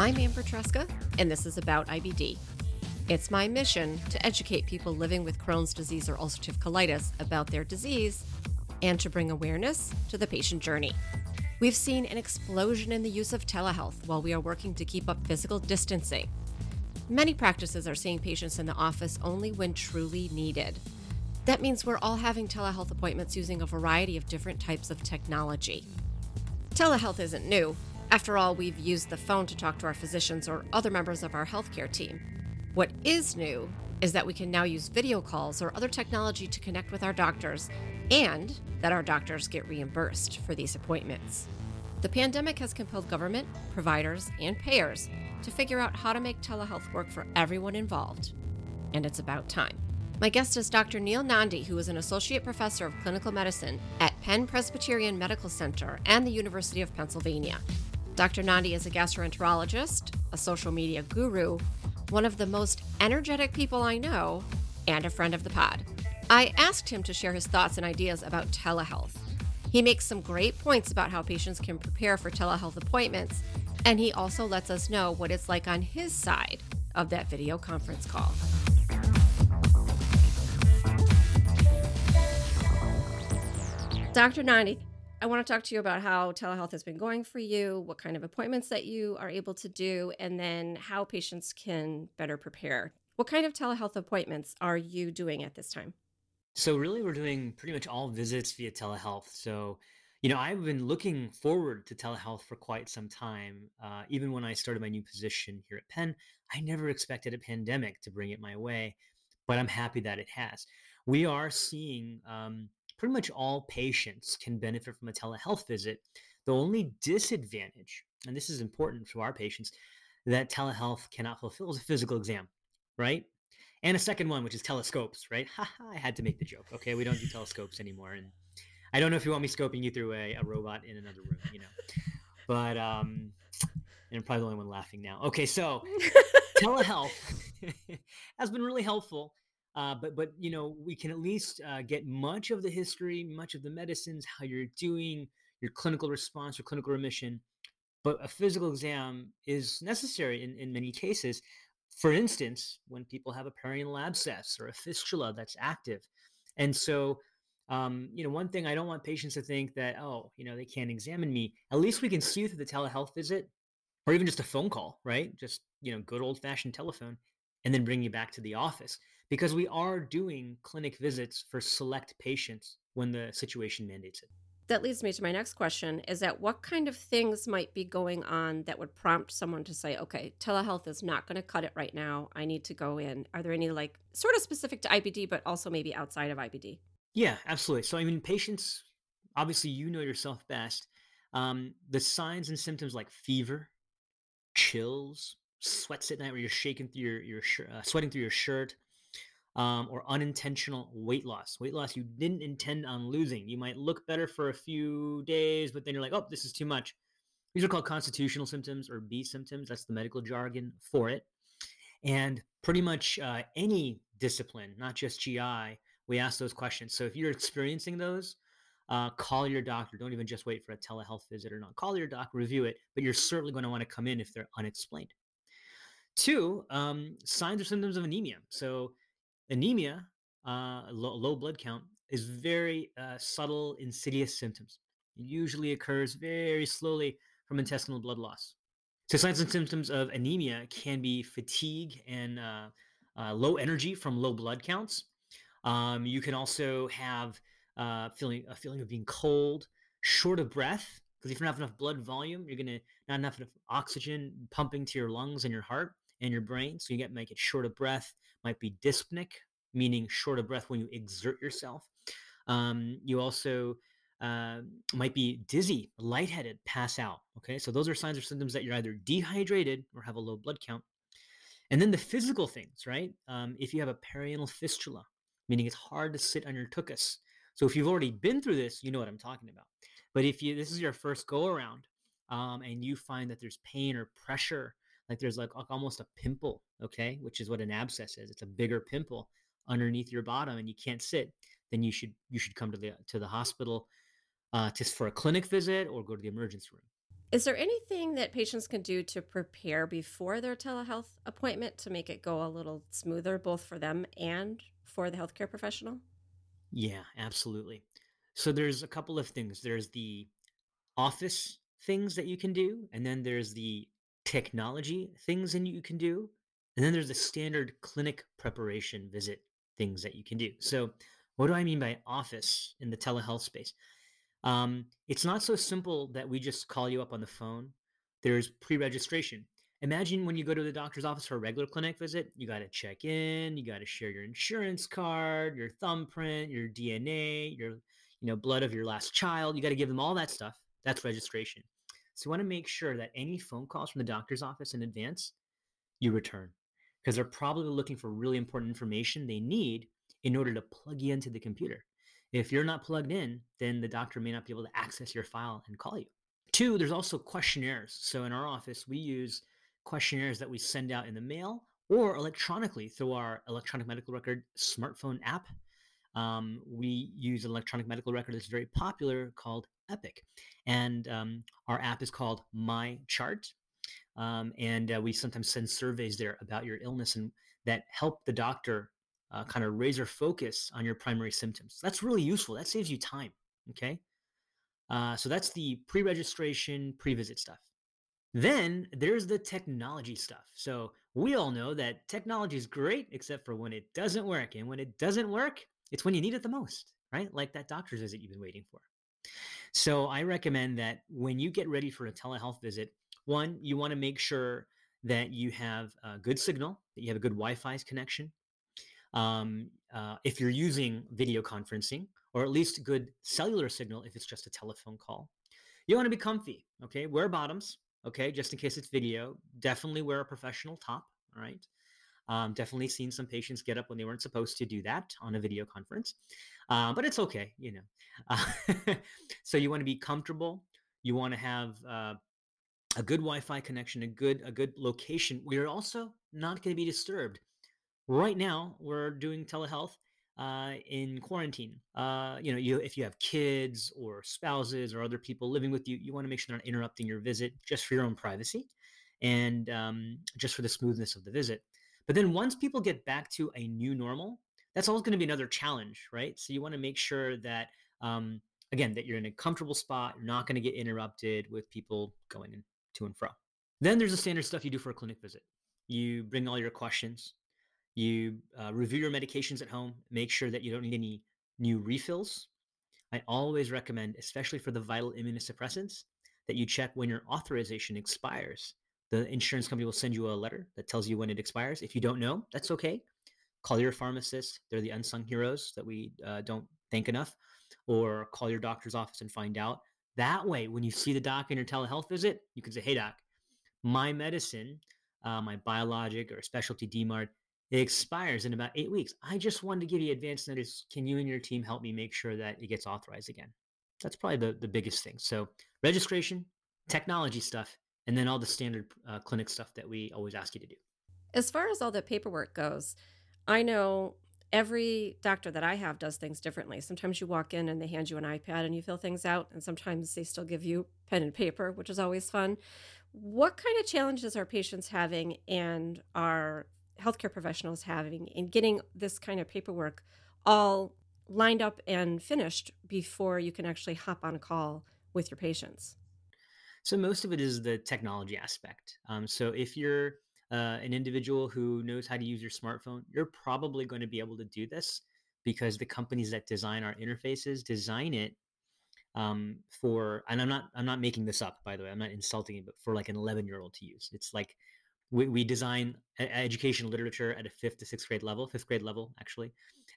I'm Amber Tresca, and this is About IBD. It's my mission to educate people living with Crohn's disease or ulcerative colitis about their disease and to bring awareness to the patient journey. We've seen an explosion in the use of telehealth while we are working to keep up physical distancing. Many practices are seeing patients in the office only when truly needed. That means we're all having telehealth appointments using a variety of different types of technology. Telehealth isn't new. After all, we've used the phone to talk to our physicians or other members of our healthcare team. What is new is that we can now use video calls or other technology to connect with our doctors, and that our doctors get reimbursed for these appointments. The pandemic has compelled government, providers, and payers to figure out how to make telehealth work for everyone involved. And it's about time. My guest is Dr. Neil Nandi, who is an associate professor of clinical medicine at Penn Presbyterian Medical Center and the University of Pennsylvania. Dr. Nandi is a gastroenterologist, a social media guru, one of the most energetic people I know, and a friend of the pod. I asked him to share his thoughts and ideas about telehealth. He makes some great points about how patients can prepare for telehealth appointments, and he also lets us know what it's like on his side of that video conference call. Dr. Nandi, I want to talk to you about how telehealth has been going for you, what kind of appointments that you are able to do, and then how patients can better prepare. What kind of telehealth appointments are you doing at this time? So really, we're doing pretty much all visits via telehealth. So, you know, I've been looking forward to telehealth for quite some time. Uh, even when I started my new position here at Penn, I never expected a pandemic to bring it my way, but I'm happy that it has. We are seeing um, pretty much all patients can benefit from a telehealth visit. The only disadvantage, and this is important to our patients, that telehealth cannot fulfill is a physical exam, right? And a second one, which is telescopes, right? I had to make the joke. Okay, we don't do telescopes anymore, and I don't know if you want me scoping you through a, a robot in another room, you know. But um, and I'm probably the only one laughing now. Okay, so telehealth has been really helpful uh, but but you know we can at least uh, get much of the history, much of the medicines, how you're doing, your clinical response, your clinical remission. But a physical exam is necessary in, in many cases. For instance, when people have a perianal abscess or a fistula that's active, and so um, you know one thing I don't want patients to think that oh you know they can't examine me. At least we can see through the telehealth visit, or even just a phone call, right? Just you know good old fashioned telephone, and then bring you back to the office because we are doing clinic visits for select patients when the situation mandates it. That leads me to my next question is that what kind of things might be going on that would prompt someone to say, okay, telehealth is not going to cut it right now. I need to go in. Are there any like sort of specific to IBD, but also maybe outside of IBD? Yeah, absolutely. So, I mean, patients, obviously, you know yourself best. Um, the signs and symptoms like fever, chills, sweats at night where you're shaking through your, your uh, sweating through your shirt, um, or unintentional weight loss. Weight loss you didn't intend on losing. You might look better for a few days, but then you're like, oh, this is too much. These are called constitutional symptoms or B symptoms. That's the medical jargon for it. And pretty much uh, any discipline, not just GI, we ask those questions. So if you're experiencing those, uh, call your doctor. Don't even just wait for a telehealth visit or not. Call your doctor, review it, but you're certainly going to want to come in if they're unexplained. Two, um, signs or symptoms of anemia. So Anemia, uh, low, low blood count, is very uh, subtle, insidious symptoms. It usually occurs very slowly from intestinal blood loss. So, signs and symptoms of anemia can be fatigue and uh, uh, low energy from low blood counts. Um, you can also have uh, feeling a feeling of being cold, short of breath, because if you don't have enough blood volume, you're gonna not enough oxygen pumping to your lungs and your heart and your brain. So you get make it short of breath, might be dyspneic, meaning short of breath when you exert yourself. Um, you also uh, might be dizzy, lightheaded, pass out. Okay, so those are signs or symptoms that you're either dehydrated or have a low blood count. And then the physical things, right? Um, if you have a perianal fistula, meaning it's hard to sit on your tuchus. So if you've already been through this, you know what I'm talking about. But if you this is your first go around, um, and you find that there's pain or pressure like there's like almost a pimple, okay, which is what an abscess is. It's a bigger pimple underneath your bottom, and you can't sit. Then you should you should come to the to the hospital uh, just for a clinic visit or go to the emergency room. Is there anything that patients can do to prepare before their telehealth appointment to make it go a little smoother, both for them and for the healthcare professional? Yeah, absolutely. So there's a couple of things. There's the office things that you can do, and then there's the technology things that you can do, and then there's the standard clinic preparation visit things that you can do. So, what do I mean by office in the telehealth space? Um, it's not so simple that we just call you up on the phone. There's pre-registration. Imagine when you go to the doctor's office for a regular clinic visit, you got to check in, you got to share your insurance card, your thumbprint, your DNA, your you know blood of your last child. You got to give them all that stuff. That's registration. So you want to make sure that any phone calls from the doctor's office in advance you return because they're probably looking for really important information they need in order to plug you into the computer. If you're not plugged in, then the doctor may not be able to access your file and call you. Two, there's also questionnaires. So in our office, we use questionnaires that we send out in the mail or electronically through our electronic medical record smartphone app. Um, we use an electronic medical record that's very popular called Epic. And um, our app is called My Chart. Um, and uh, we sometimes send surveys there about your illness and that help the doctor uh, kind of razor focus on your primary symptoms. That's really useful. That saves you time. Okay. Uh, so that's the pre registration, pre visit stuff. Then there's the technology stuff. So we all know that technology is great, except for when it doesn't work. And when it doesn't work, it's when you need it the most, right? Like that doctor's visit you've been waiting for. So I recommend that when you get ready for a telehealth visit, one, you want to make sure that you have a good signal, that you have a good Wi Fi connection, um, uh, if you're using video conferencing, or at least good cellular signal if it's just a telephone call. You want to be comfy, okay? Wear bottoms, okay, just in case it's video. Definitely wear a professional top, all right? Um, definitely seen some patients get up when they weren't supposed to do that on a video conference, uh, but it's okay, you know. Uh, so you want to be comfortable. You want to have uh, a good Wi-Fi connection, a good a good location. We're also not going to be disturbed right now we're doing telehealth uh, in quarantine. Uh, you know, you if you have kids or spouses or other people living with you, you want to make sure they're not interrupting your visit just for your own privacy and um, just for the smoothness of the visit. But then once people get back to a new normal, that's always going to be another challenge, right? So you want to make sure that um, again that you're in a comfortable spot, you're not going to get interrupted with people going to and fro. Then there's the standard stuff you do for a clinic visit. You bring all your questions, you uh, review your medications at home. Make sure that you don't need any new refills. I always recommend, especially for the vital immunosuppressants, that you check when your authorization expires. The insurance company will send you a letter that tells you when it expires. If you don't know, that's okay. Call your pharmacist. They're the unsung heroes that we uh, don't thank enough. Or call your doctor's office and find out. That way, when you see the doc in your telehealth visit, you can say, hey, doc, my medicine, uh, my biologic or specialty DMARD it expires in about eight weeks. I just wanted to give you advance notice. Can you and your team help me make sure that it gets authorized again? That's probably the, the biggest thing. So, registration, technology stuff, and then all the standard uh, clinic stuff that we always ask you to do. As far as all the paperwork goes, I know every doctor that I have does things differently. Sometimes you walk in and they hand you an iPad and you fill things out, and sometimes they still give you pen and paper, which is always fun. What kind of challenges are patients having and are healthcare professionals having in getting this kind of paperwork all lined up and finished before you can actually hop on a call with your patients? So most of it is the technology aspect. Um, so if you're uh, an individual who knows how to use your smartphone, you're probably going to be able to do this because the companies that design our interfaces design it um, for. And I'm not I'm not making this up by the way. I'm not insulting it, but for like an 11 year old to use. It's like we, we design education literature at a fifth to sixth grade level, fifth grade level actually,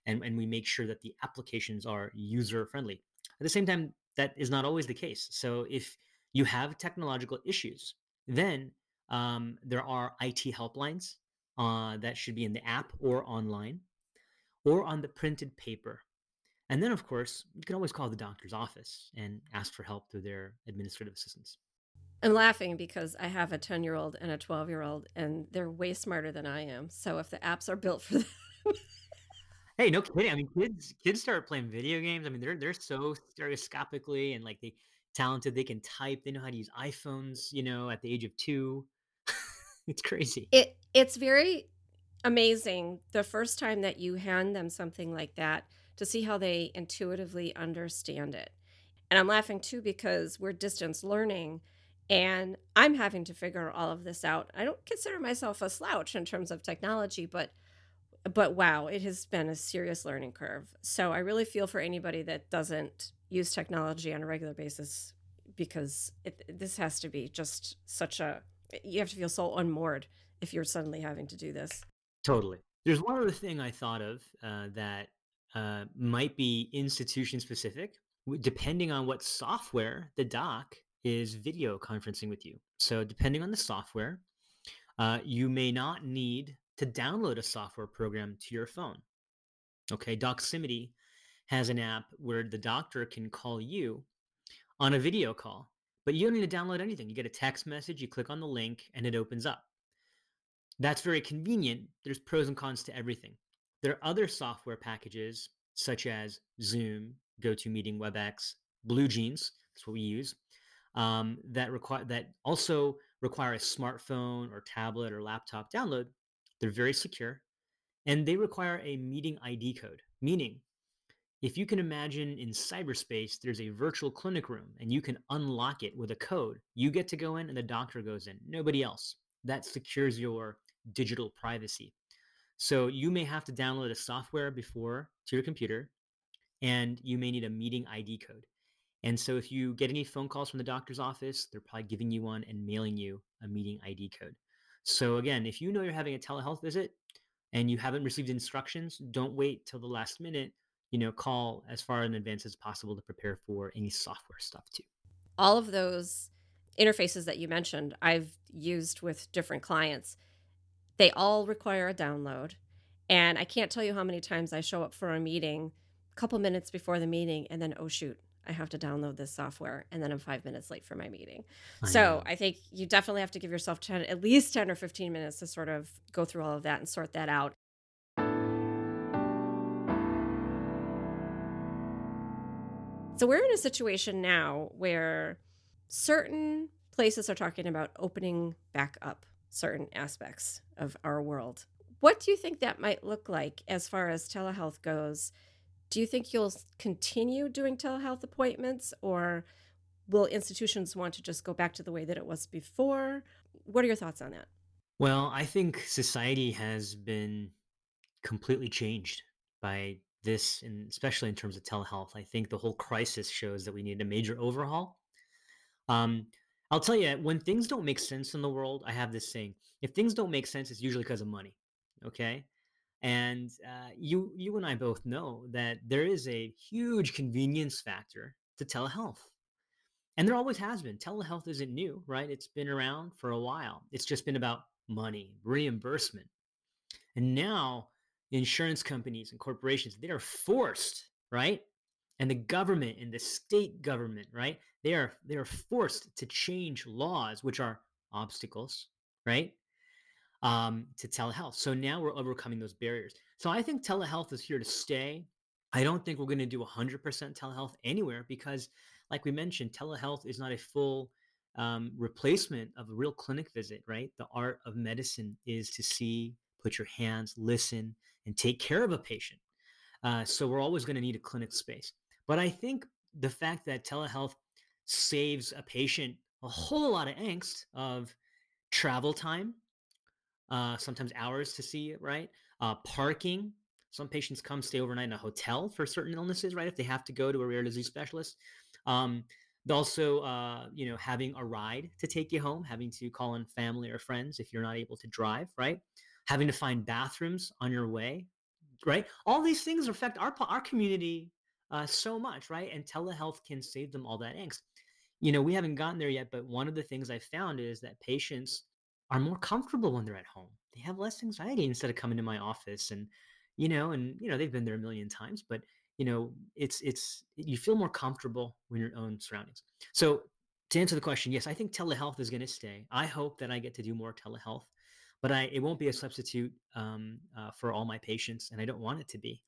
and, and we make sure that the applications are user friendly. At the same time, that is not always the case. So if you have technological issues, then um, there are IT helplines uh, that should be in the app or online or on the printed paper. And then, of course, you can always call the doctor's office and ask for help through their administrative assistants. I'm laughing because I have a 10 year old and a 12 year old, and they're way smarter than I am. So if the apps are built for them, Hey, no kidding. I mean, kids kids start playing video games. I mean, they're they're so stereoscopically and like they talented. They can type. They know how to use iPhones. You know, at the age of two, it's crazy. It it's very amazing the first time that you hand them something like that to see how they intuitively understand it. And I'm laughing too because we're distance learning and I'm having to figure all of this out. I don't consider myself a slouch in terms of technology, but but wow, it has been a serious learning curve. So I really feel for anybody that doesn't use technology on a regular basis because it, this has to be just such a you have to feel so unmoored if you're suddenly having to do this. Totally. There's one other thing I thought of uh, that uh, might be institution specific, depending on what software the doc is video conferencing with you. So, depending on the software, uh, you may not need to download a software program to your phone. Okay, Doximity has an app where the doctor can call you on a video call, but you don't need to download anything. You get a text message, you click on the link, and it opens up. That's very convenient. There's pros and cons to everything. There are other software packages such as Zoom, GoToMeeting, WebEx, BlueJeans. That's what we use. Um, that require that also require a smartphone or tablet or laptop download. They're very secure, and they require a meeting ID code. Meaning, if you can imagine in cyberspace, there's a virtual clinic room, and you can unlock it with a code. You get to go in, and the doctor goes in. Nobody else. That secures your digital privacy. So you may have to download a software before to your computer, and you may need a meeting ID code. And so if you get any phone calls from the doctor's office, they're probably giving you one and mailing you a meeting ID code. So again, if you know you're having a telehealth visit and you haven't received instructions, don't wait till the last minute. You know, call as far in advance as possible to prepare for any software stuff too. All of those interfaces that you mentioned, I've used with different clients. They all require a download. And I can't tell you how many times I show up for a meeting a couple minutes before the meeting and then, oh, shoot, I have to download this software. And then I'm five minutes late for my meeting. I So know. I think you definitely have to give yourself 10, at least 10 or 15 minutes to sort of go through all of that and sort that out. So we're in a situation now where certain places are talking about opening back up certain aspects of our world. What do you think that might look like as far as telehealth goes? Do you think you'll continue doing telehealth appointments or will institutions want to just go back to the way that it was before? What are your thoughts on that? Well, I think society has been completely changed by this, and especially in terms of telehealth. I think the whole crisis shows that we need a major overhaul. Um, I'll tell you, when things don't make sense in the world, I have this saying: if things don't make sense, it's usually because of money. Okay, and uh, you you and I both know that there is a huge convenience factor to telehealth. And there always has been. Telehealth isn't new, right? It's been around for a while. It's just been about money, reimbursement. And now insurance companies and corporations, they are forced, right? And the government and the state government, right? They are they are forced to change laws which are obstacles, right? Um, to telehealth. So now we're overcoming those barriers. So I think telehealth is here to stay. I don't think we're going to do 100% telehealth anywhere because, like we mentioned, telehealth is not a full um, replacement of a real clinic visit, right? The art of medicine is to see, put your hands, listen, and take care of a patient. Uh, so we're always going to need a clinic space. But I think the fact that telehealth saves a patient a whole lot of angst of travel time uh, sometimes hours to see it, right? Uh, parking. Some patients come stay overnight in a hotel for certain illnesses, right? If they have to go to a rare disease specialist. Um, also, uh, you know, having a ride to take you home, having to call in family or friends if you're not able to drive, right? Having to find bathrooms on your way, right? All these things affect our our community uh, so much, right? And telehealth can save them all that angst you know, we haven't gotten there yet, but one of the things I found is that patients are more comfortable when they're at home. They have less anxiety instead of coming to my office and, you know, and you know, they've been there a million times, but you know, it's it's you feel more comfortable when your own surroundings. So to answer the question, yes, I think telehealth is going to stay. I hope that I get to do more telehealth, but I it won't be a substitute um, uh, for all my patients, and I don't want it to be.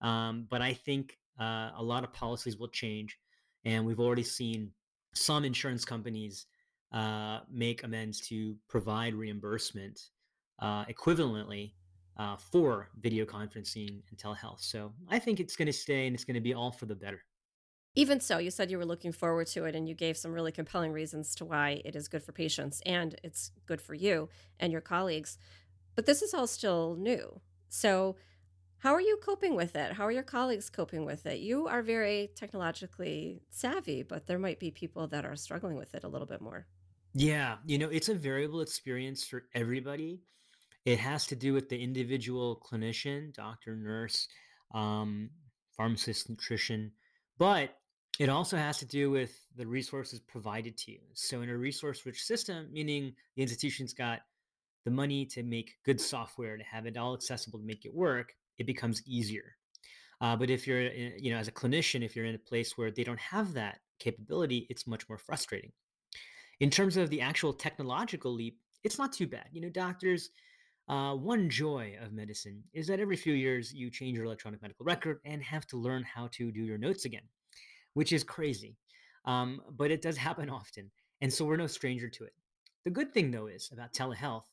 Um, but I think uh, a lot of policies will change, and we've already seen some insurance companies uh, make amends to provide reimbursement uh, equivalently uh, for video conferencing and telehealth. So I think it's going to stay and it's going to be all for the better. Even so, you said you were looking forward to it and you gave some really compelling reasons to why it is good for patients and it's good for you and your colleagues. But this is all still new. So, how are you coping with it? How are your colleagues coping with it? You are very technologically savvy, but there might be people that are struggling with it a little bit more. Yeah, you know, it's a variable experience for everybody. It has to do with the individual clinician, doctor, nurse, um, pharmacist, nutrition, but it also has to do with the resources provided to you. So, in a resource rich system, meaning the institution's got the money to make good software, to have it all accessible to make it work, it becomes easier. Uh, but if you're, in, you know, as a clinician, if you're in a place where they don't have that capability, it's much more frustrating. In terms of the actual technological leap, it's not too bad. You know, doctors, uh, one joy of medicine is that every few years you change your electronic medical record and have to learn how to do your notes again, which is crazy. Um, but it does happen often. And so we're no stranger to it. The good thing, though, is about telehealth,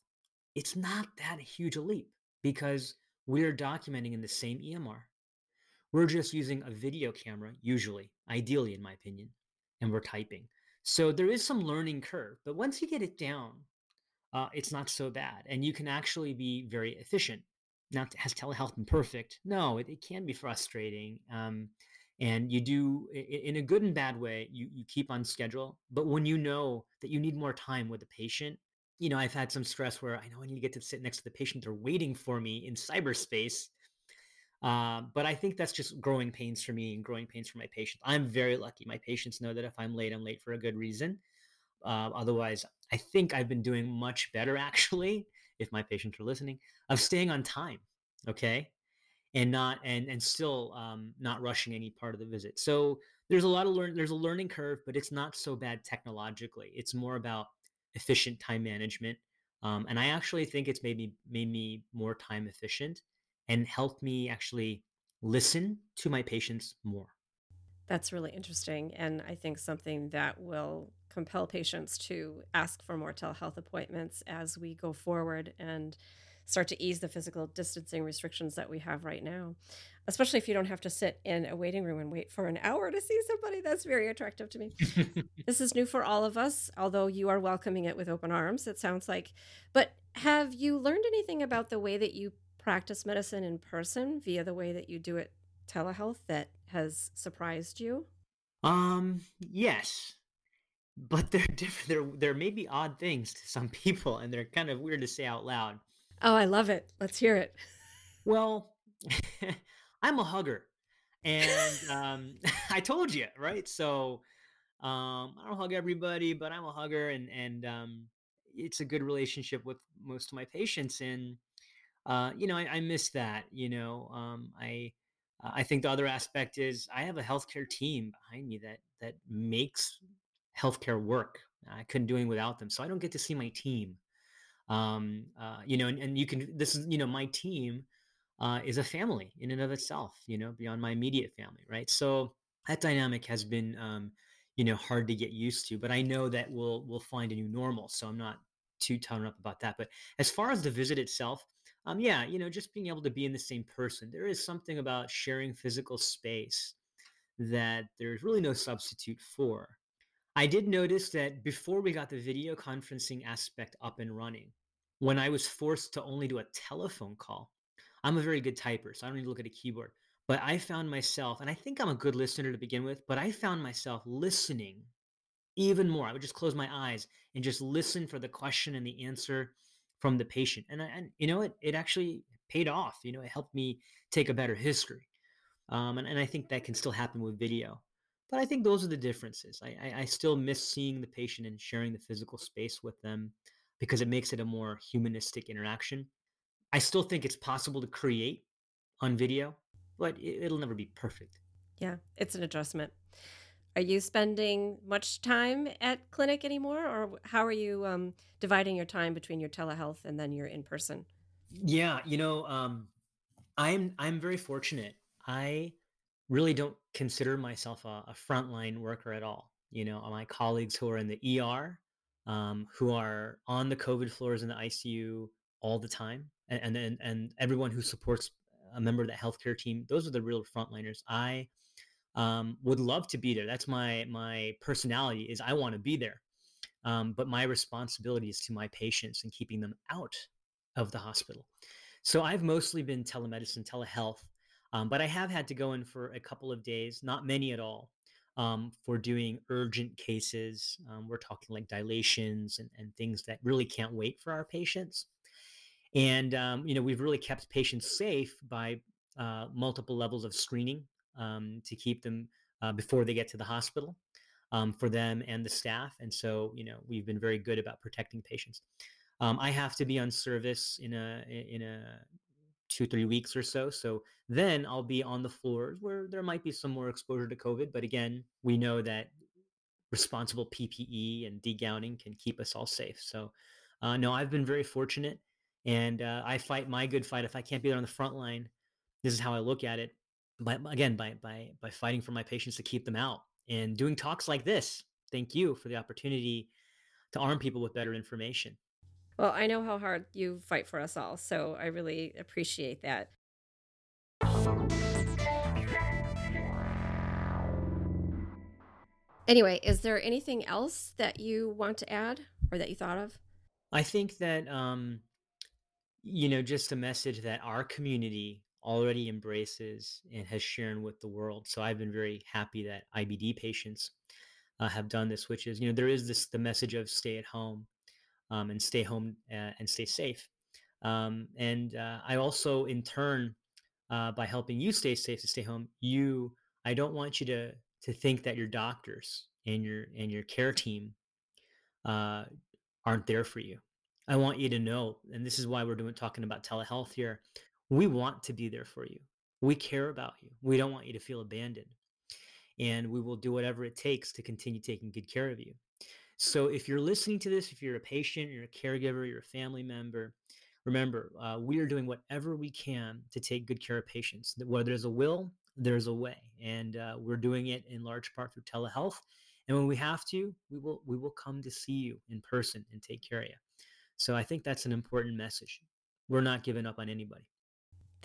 it's not that huge a leap because we're documenting in the same EMR. We're just using a video camera, usually, ideally, in my opinion, and we're typing. So there is some learning curve, but once you get it down, uh, it's not so bad. And you can actually be very efficient. Not has telehealth been perfect? No, it, it can be frustrating. Um, and you do, in a good and bad way, you, you keep on schedule. But when you know that you need more time with the patient, you know, I've had some stress where I know I need to get to sit next to the patient. They're waiting for me in cyberspace. Uh, but I think that's just growing pains for me and growing pains for my patients. I'm very lucky. My patients know that if I'm late, I'm late for a good reason. Uh, otherwise, I think I've been doing much better, actually, if my patients are listening, of staying on time. Okay. And not and and still um, not rushing any part of the visit. So there's a lot of learn. There's a learning curve, but it's not so bad technologically. It's more about efficient time management. Um, and I actually think it's made me made me more time efficient and helped me actually listen to my patients more. That's really interesting. And I think something that will compel patients to ask for more telehealth appointments as we go forward and start to ease the physical distancing restrictions that we have right now. Especially if you don't have to sit in a waiting room and wait for an hour to see somebody. That's very attractive to me. this is new for all of us, although you are welcoming it with open arms, it sounds like. But have you learned anything about the way that you practice medicine in person via the way that you do it telehealth that has surprised you? Um, yes, but they're different. There, there may be odd things to some people, and they're kind of weird to say out loud. Oh, I love it. Let's hear it. Well, I'm a hugger, and um, I told you right. So um, I don't hug everybody, but I'm a hugger, and and um, it's a good relationship with most of my patients, and uh, you know, I, I miss that. You know, um, I uh, I think the other aspect is I have a healthcare team behind me that that makes healthcare work. I couldn't do it without them, so I don't get to see my team. Um, uh, you know, and, and you can. This is you know, my team uh, is a family in and of itself. You know, beyond my immediate family, right? So that dynamic has been um, you know hard to get used to, but I know that we'll we'll find a new normal. So I'm not too torn up about that. But as far as the visit itself, um, yeah, you know, just being able to be in the same person. There is something about sharing physical space that there's really no substitute for. I did notice that before we got the video conferencing aspect up and running, when I was forced to only do a telephone call, I'm a very good typer, so I don't need to look at a keyboard. But I found myself, and I think I'm a good listener to begin with, but I found myself listening even more. I would just close my eyes and just listen for the question and the answer from the patient. And, I, and you know, it, it actually paid off. You know, it helped me take a better history. Um, and, and I think that can still happen with video. But I think those are the differences. I, I, I still miss seeing the patient and sharing the physical space with them because it makes it a more humanistic interaction. I still think it's possible to create on video, but it, it'll never be perfect. Yeah, it's an adjustment. Are you spending much time at clinic anymore, or how are you um, dividing your time between your telehealth and then your in person? Yeah, you know, um, I'm I'm very fortunate. I really don't consider myself a, a frontline worker at all. You know, my colleagues who are in the ER, um, who are on the COVID floors in the ICU all the time, and and and everyone who supports a member of the healthcare team, those are the real frontliners. I um, would love to be there. That's my my personality is I want to be there. Um, but my responsibility is to my patients and keeping them out of the hospital. So I've mostly been telemedicine, telehealth, um, but I have had to go in for a couple of days, not many at all, um, for doing urgent cases. Um, we're talking like dilations and, and things that really can't wait for our patients. And, um, you know, we've really kept patients safe by uh, multiple levels of screening um, to keep them uh, before they get to the hospital um, for them and the staff. And so, you know, we've been very good about protecting patients. Um, I have to be on service in a in a two three weeks or so. So then I'll be on the floors where there might be some more exposure to COVID. But again, we know that responsible PPE and degowning can keep us all safe. So uh, no, I've been very fortunate, and uh, I fight my good fight. If I can't be there on the front line, this is how I look at it. But again, by by by fighting for my patients to keep them out and doing talks like this. Thank you for the opportunity to arm people with better information. Well, I know how hard you fight for us all, so I really appreciate that. Anyway, is there anything else that you want to add or that you thought of? I think that, um, you know, just a message that our community already embraces and has shared with the world. So I've been very happy that IBD patients uh, have done this, which is, you know, there is this the message of stay at home um, and stay home uh, and stay safe. Um, and uh, I also, in turn, uh, by helping you stay safe to stay home, you, I don't want you to to think that your doctors and your and your care team uh, aren't there for you. I want you to know, and this is why we're doing talking about telehealth here we want to be there for you. We care about you. We don't want you to feel abandoned. And we will do whatever it takes to continue taking good care of you. So if you're listening to this, if you're a patient, you're a caregiver, you're a family member, remember, uh, we are doing whatever we can to take good care of patients. Where there's a will, there's a way. And uh, we're doing it in large part through telehealth. And when we have to, we will we will come to see you in person and take care of you. So I think that's an important message. We're not giving up on anybody.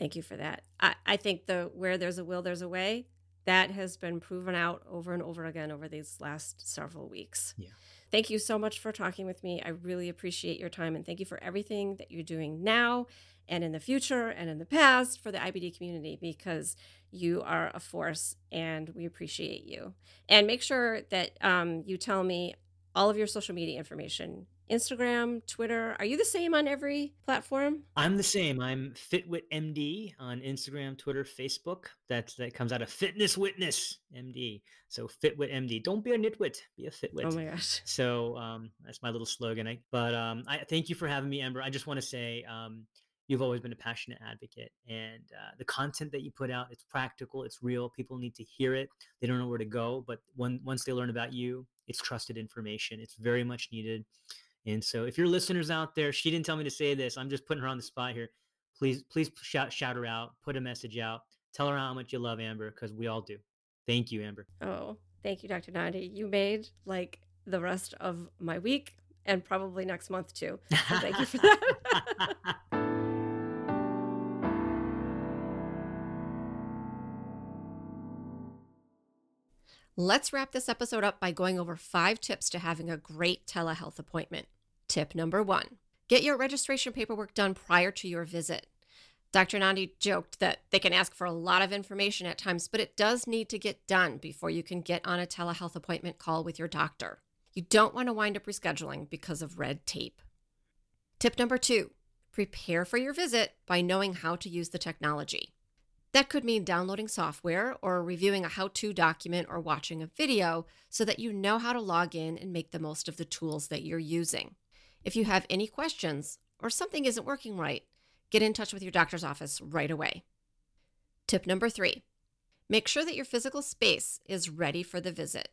Thank you for that. I, I think the where there's a will, there's a way. That has been proven out over and over again over these last several weeks. Yeah. Thank you so much for talking with me. I really appreciate your time and thank you for everything that you're doing now and in the future and in the past for the IBD community because you are a force and we appreciate you. And make sure that um, you tell me all of your social media information Instagram, Twitter. Are you the same on every platform? I'm the same. I'm Fitwit MD on Instagram, Twitter, Facebook. That that comes out of Fitness Witness MD. So Fitwit MD. Don't be a nitwit. Be a fitwit. Oh my gosh. So um, that's my little slogan. I, but um, I thank you for having me, Amber. I just want to say um, you've always been a passionate advocate, and uh, the content that you put out, it's practical, it's real. People need to hear it. They don't know where to go, but when once they learn about you, it's trusted information. It's very much needed. And so if your listeners out there, she didn't tell me to say this. I'm just putting her on the spot here. Please, please shout, shout her out, put a message out, tell her how much you love Amber because we all do. Thank you, Amber. Oh, thank you, Dr. Nandi. You made like the rest of my week and probably next month too. So thank you for that. Let's wrap this episode up by going over five tips to having a great telehealth appointment. Tip number one get your registration paperwork done prior to your visit. Dr. Nandi joked that they can ask for a lot of information at times, but it does need to get done before you can get on a telehealth appointment call with your doctor. You don't want to wind up rescheduling because of red tape. Tip number two prepare for your visit by knowing how to use the technology. That could mean downloading software or reviewing a how to document or watching a video so that you know how to log in and make the most of the tools that you're using. If you have any questions or something isn't working right, get in touch with your doctor's office right away. Tip number three make sure that your physical space is ready for the visit.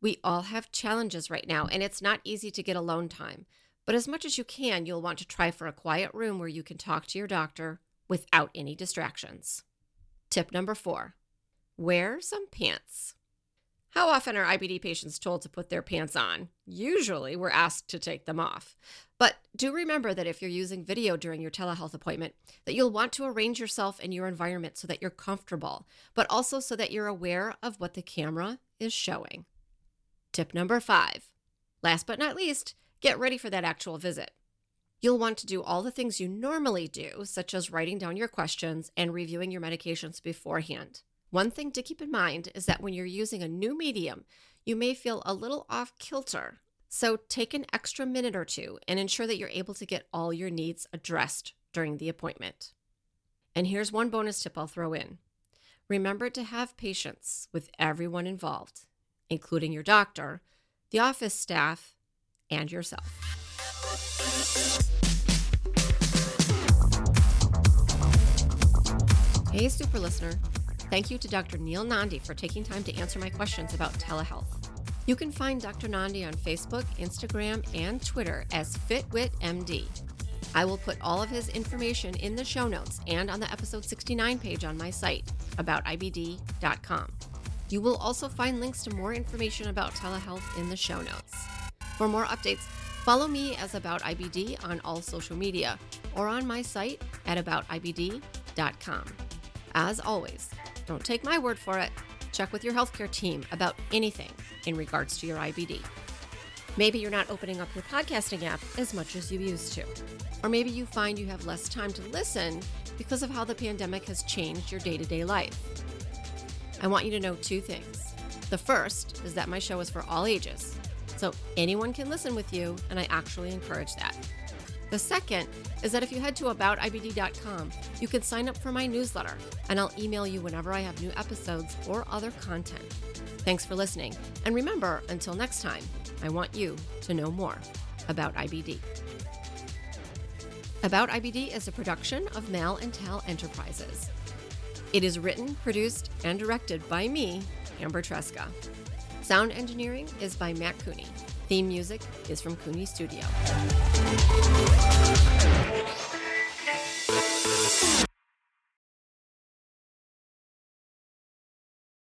We all have challenges right now, and it's not easy to get alone time. But as much as you can, you'll want to try for a quiet room where you can talk to your doctor without any distractions. Tip number four wear some pants. How often are IBD patients told to put their pants on? Usually, we're asked to take them off. But do remember that if you're using video during your telehealth appointment, that you'll want to arrange yourself in your environment so that you're comfortable, but also so that you're aware of what the camera is showing. Tip number 5. Last but not least, get ready for that actual visit. You'll want to do all the things you normally do, such as writing down your questions and reviewing your medications beforehand. One thing to keep in mind is that when you're using a new medium, you may feel a little off kilter. So take an extra minute or two and ensure that you're able to get all your needs addressed during the appointment. And here's one bonus tip I'll throw in remember to have patience with everyone involved, including your doctor, the office staff, and yourself. Hey, super listener. Thank you to Dr. Neil Nandi for taking time to answer my questions about telehealth. You can find Dr. Nandi on Facebook, Instagram, and Twitter as FitWitMD. I will put all of his information in the show notes and on the episode 69 page on my site, aboutibd.com. You will also find links to more information about telehealth in the show notes. For more updates, follow me as About IBD on all social media or on my site at aboutibd.com. As always, don't take my word for it. Check with your healthcare team about anything in regards to your IBD. Maybe you're not opening up your podcasting app as much as you used to. Or maybe you find you have less time to listen because of how the pandemic has changed your day to day life. I want you to know two things. The first is that my show is for all ages, so anyone can listen with you, and I actually encourage that. The second is that if you head to aboutibd.com, you can sign up for my newsletter, and I'll email you whenever I have new episodes or other content. Thanks for listening, and remember, until next time, I want you to know more about IBD. About IBD is a production of Mal and Tal Enterprises. It is written, produced, and directed by me, Amber Tresca. Sound engineering is by Matt Cooney. Theme music is from Cooney Studio.